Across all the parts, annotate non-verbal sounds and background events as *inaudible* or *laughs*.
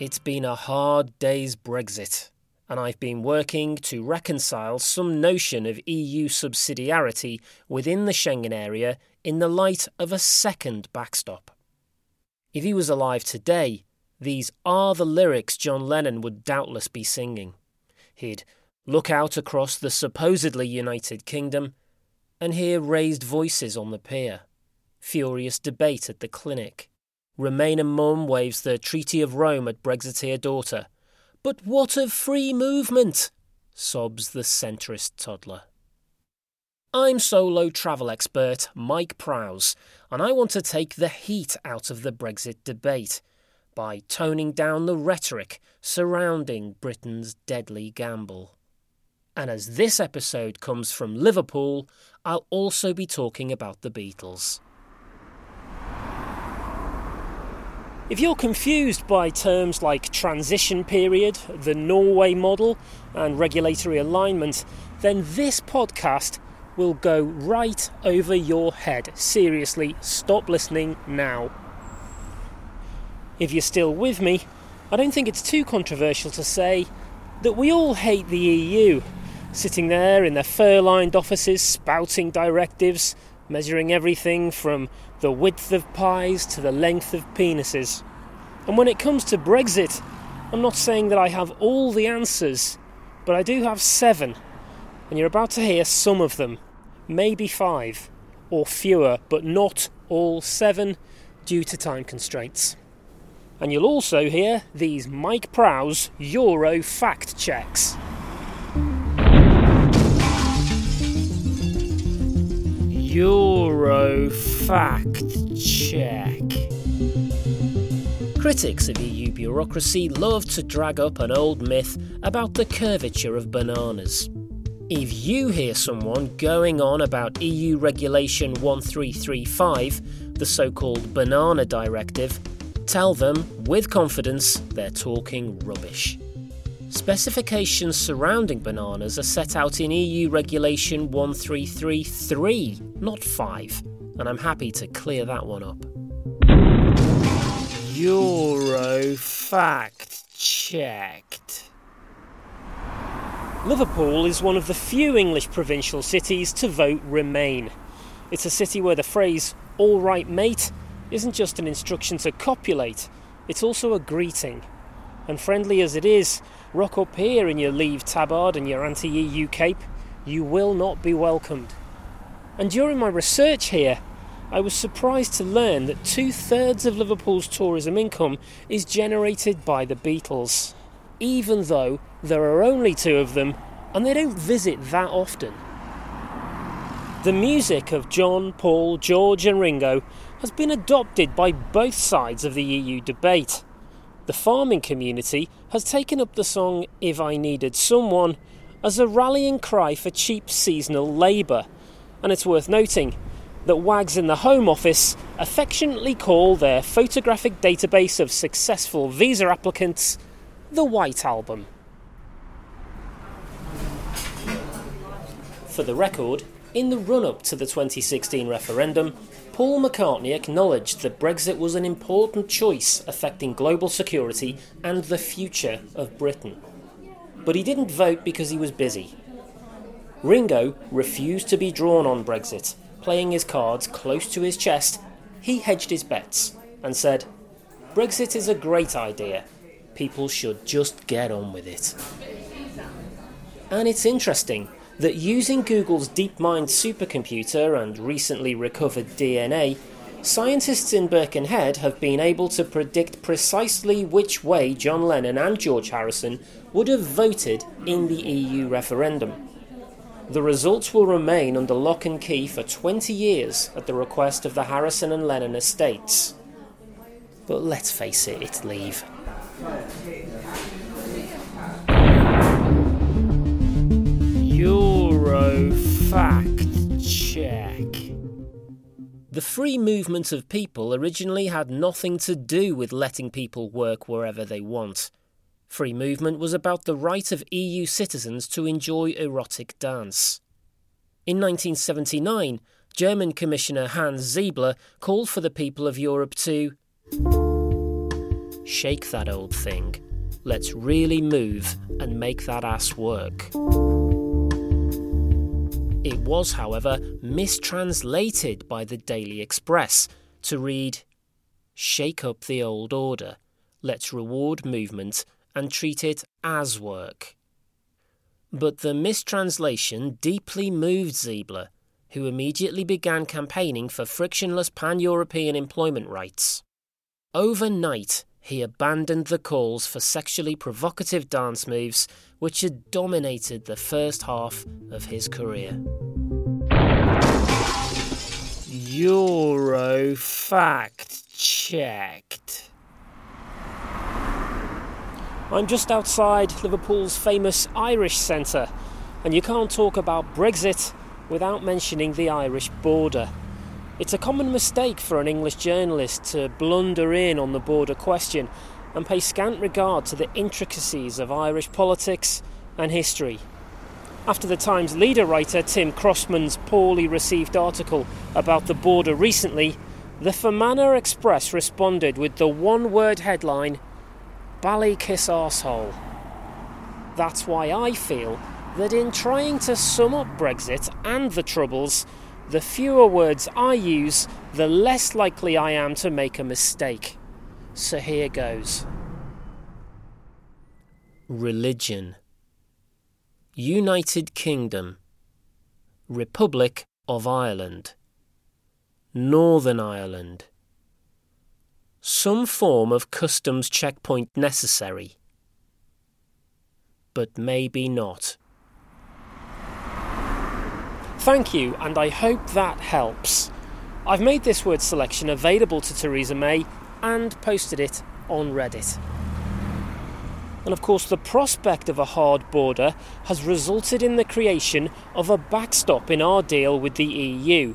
It's been a hard day's Brexit, and I've been working to reconcile some notion of EU subsidiarity within the Schengen area in the light of a second backstop. If he was alive today, these are the lyrics John Lennon would doubtless be singing. He'd look out across the supposedly United Kingdom and hear raised voices on the pier, furious debate at the clinic, Remainer mum waves the Treaty of Rome at Brexiteer daughter. But what of free movement? sobs the centrist toddler. I'm solo travel expert Mike Prowse, and I want to take the heat out of the Brexit debate by toning down the rhetoric surrounding Britain's deadly gamble. And as this episode comes from Liverpool, I'll also be talking about the Beatles. If you're confused by terms like transition period, the Norway model, and regulatory alignment, then this podcast will go right over your head. Seriously, stop listening now. If you're still with me, I don't think it's too controversial to say that we all hate the EU, sitting there in their fur lined offices spouting directives, measuring everything from the width of pies to the length of penises. And when it comes to Brexit, I'm not saying that I have all the answers, but I do have seven. And you're about to hear some of them, maybe five, or fewer, but not all seven due to time constraints. And you'll also hear these Mike Prowse Euro fact checks. Euro fact check. Critics of EU bureaucracy love to drag up an old myth about the curvature of bananas. If you hear someone going on about EU Regulation 1335, the so called Banana Directive, tell them with confidence they're talking rubbish. Specifications surrounding bananas are set out in EU Regulation 1333, not 5, and I'm happy to clear that one up. Euro fact checked. Liverpool is one of the few English provincial cities to vote Remain. It's a city where the phrase, all right, mate, isn't just an instruction to copulate, it's also a greeting. And friendly as it is, rock up here in your leave tabard and your anti EU cape, you will not be welcomed. And during my research here, I was surprised to learn that two thirds of Liverpool's tourism income is generated by the Beatles, even though there are only two of them and they don't visit that often. The music of John, Paul, George, and Ringo has been adopted by both sides of the EU debate. The farming community has taken up the song If I Needed Someone as a rallying cry for cheap seasonal labour, and it's worth noting that wags in the Home Office affectionately call their photographic database of successful visa applicants the White Album. For the record, in the run up to the 2016 referendum, Paul McCartney acknowledged that Brexit was an important choice affecting global security and the future of Britain. But he didn't vote because he was busy. Ringo refused to be drawn on Brexit, playing his cards close to his chest. He hedged his bets and said, Brexit is a great idea. People should just get on with it. And it's interesting that using Google's DeepMind supercomputer and recently recovered DNA, scientists in Birkenhead have been able to predict precisely which way John Lennon and George Harrison would have voted in the EU referendum. The results will remain under lock and key for 20 years at the request of the Harrison and Lennon estates. But let's face it, it's leave. Euro fact check. The free movement of people originally had nothing to do with letting people work wherever they want. Free movement was about the right of EU citizens to enjoy erotic dance. In 1979, German Commissioner Hans Ziebler called for the people of Europe to shake that old thing. Let's really move and make that ass work. It was, however, mistranslated by the Daily Express to read Shake up the old order, let's reward movement and treat it as work. But the mistranslation deeply moved Ziebler, who immediately began campaigning for frictionless pan European employment rights. Overnight, he abandoned the calls for sexually provocative dance moves which had dominated the first half of his career. Euro fact checked. I'm just outside Liverpool's famous Irish Centre, and you can't talk about Brexit without mentioning the Irish border. It's a common mistake for an English journalist to blunder in on the border question and pay scant regard to the intricacies of Irish politics and history. After the Times leader writer Tim Crossman's poorly received article about the border recently, the Fermanagh Express responded with the one word headline Ballykiss arsehole. That's why I feel that in trying to sum up Brexit and the Troubles, the fewer words I use, the less likely I am to make a mistake. So here goes. Religion, United Kingdom, Republic of Ireland, Northern Ireland some form of customs checkpoint necessary. But maybe not. Thank you, and I hope that helps. I've made this word selection available to Theresa May and posted it on Reddit. And of course, the prospect of a hard border has resulted in the creation of a backstop in our deal with the EU,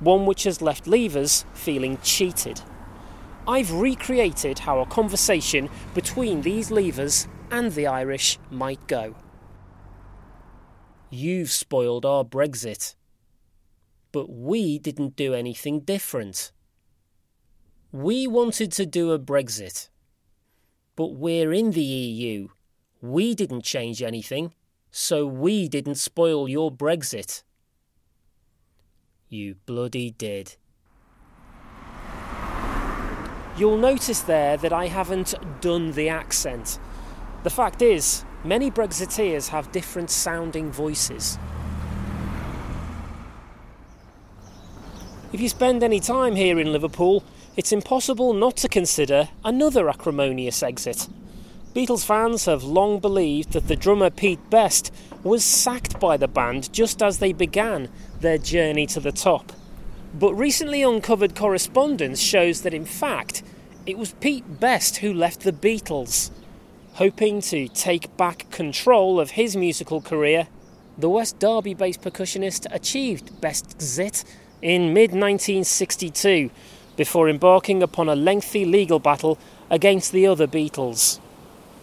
one which has left leavers feeling cheated. I've recreated how a conversation between these leavers and the Irish might go. You've spoiled our Brexit. But we didn't do anything different. We wanted to do a Brexit. But we're in the EU. We didn't change anything, so we didn't spoil your Brexit. You bloody did. You'll notice there that I haven't done the accent. The fact is, many Brexiteers have different sounding voices. If you spend any time here in Liverpool, it's impossible not to consider another acrimonious exit. Beatles fans have long believed that the drummer Pete Best was sacked by the band just as they began their journey to the top. But recently uncovered correspondence shows that, in fact, it was Pete Best who left the Beatles. Hoping to take back control of his musical career, the West Derby based percussionist achieved Bestxit in mid 1962 before embarking upon a lengthy legal battle against the other Beatles.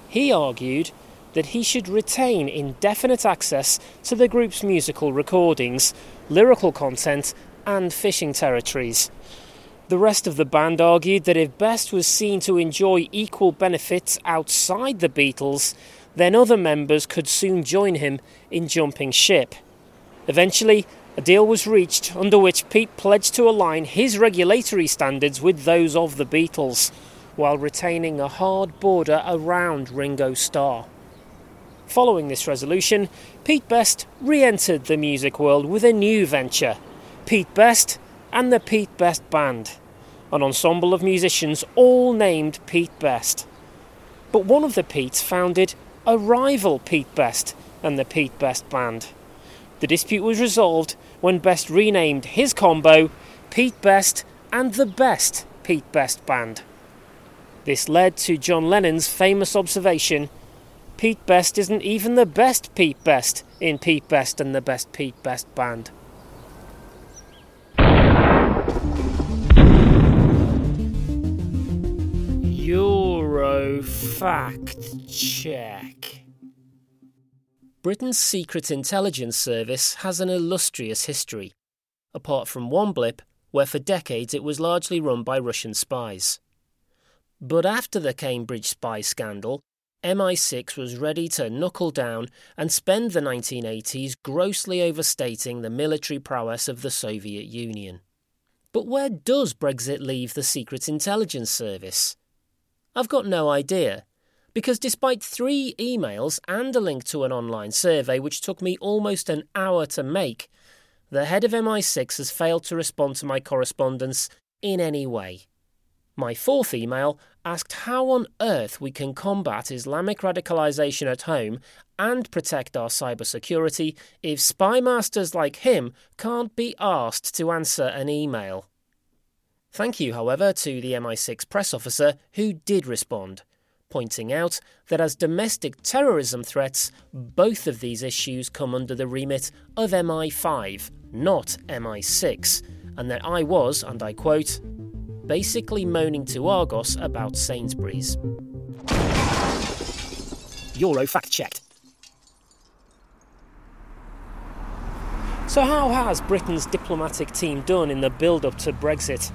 He argued that he should retain indefinite access to the group's musical recordings, lyrical content, and fishing territories. The rest of the band argued that if Best was seen to enjoy equal benefits outside the Beatles, then other members could soon join him in jumping ship. Eventually, a deal was reached under which Pete pledged to align his regulatory standards with those of the Beatles, while retaining a hard border around Ringo Starr. Following this resolution, Pete Best re entered the music world with a new venture Pete Best and the Pete Best Band, an ensemble of musicians all named Pete Best. But one of the Petes founded a rival Pete Best and the Pete Best Band. The dispute was resolved when Best renamed his combo Pete Best and the Best Pete Best Band. This led to John Lennon's famous observation Pete Best isn't even the best Pete Best in Pete Best and the Best Pete Best Band. Fact Check. Britain's Secret Intelligence Service has an illustrious history, apart from one blip where for decades it was largely run by Russian spies. But after the Cambridge spy scandal, MI6 was ready to knuckle down and spend the 1980s grossly overstating the military prowess of the Soviet Union. But where does Brexit leave the Secret Intelligence Service? I've got no idea, because despite three emails and a link to an online survey which took me almost an hour to make, the head of MI6 has failed to respond to my correspondence in any way. My fourth email asked how on earth we can combat Islamic radicalisation at home and protect our cybersecurity if spy masters like him can't be asked to answer an email. Thank you, however, to the MI6 press officer who did respond, pointing out that as domestic terrorism threats, both of these issues come under the remit of MI5, not MI6, and that I was, and I quote, basically moaning to Argos about Sainsbury's. Euro fact checked. So, how has Britain's diplomatic team done in the build up to Brexit?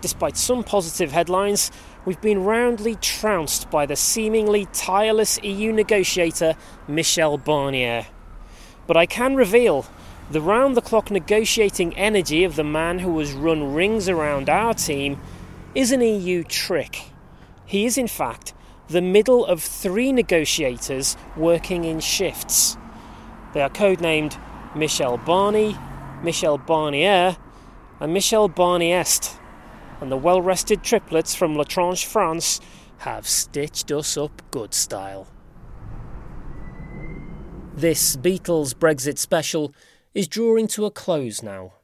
Despite some positive headlines, we've been roundly trounced by the seemingly tireless EU negotiator Michel Barnier. But I can reveal the round the clock negotiating energy of the man who has run rings around our team is an EU trick. He is, in fact, the middle of three negotiators working in shifts. They are codenamed Michel Barney, Michel Barnier, and Michel Barniest. And the well rested triplets from La Tranche France have stitched us up good style. This Beatles Brexit special is drawing to a close now.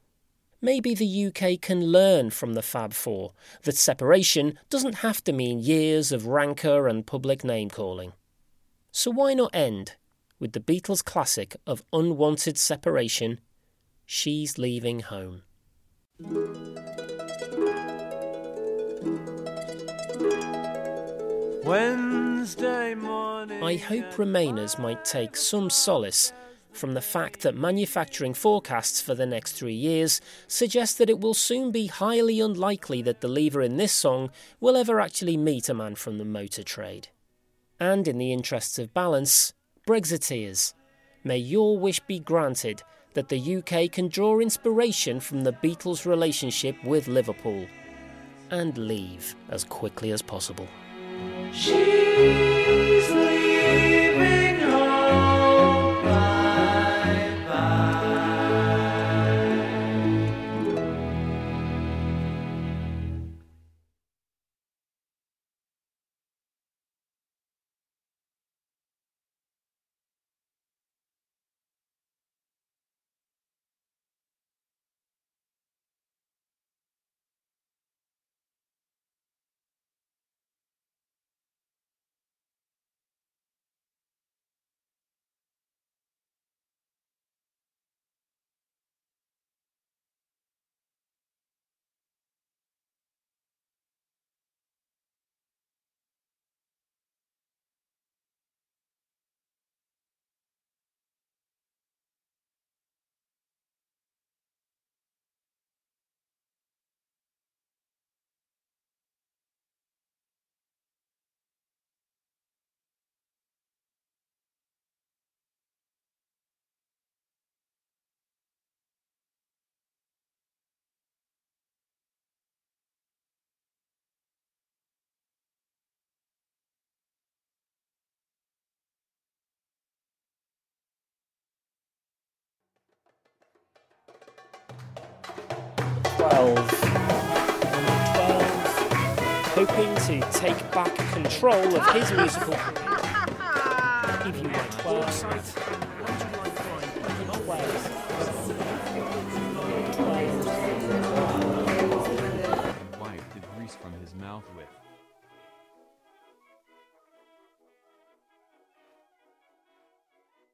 Maybe the UK can learn from the Fab Four that separation doesn't have to mean years of rancour and public name calling. So why not end with the Beatles classic of unwanted separation She's Leaving Home? Wednesday morning. I hope Remainers might take some solace from the fact that manufacturing forecasts for the next three years suggest that it will soon be highly unlikely that the leaver in this song will ever actually meet a man from the motor trade. And in the interests of balance, Brexiteers, may your wish be granted that the UK can draw inspiration from the Beatles' relationship with Liverpool and leave as quickly as possible. She's hoping to take back control of his musical. *laughs* If you like website.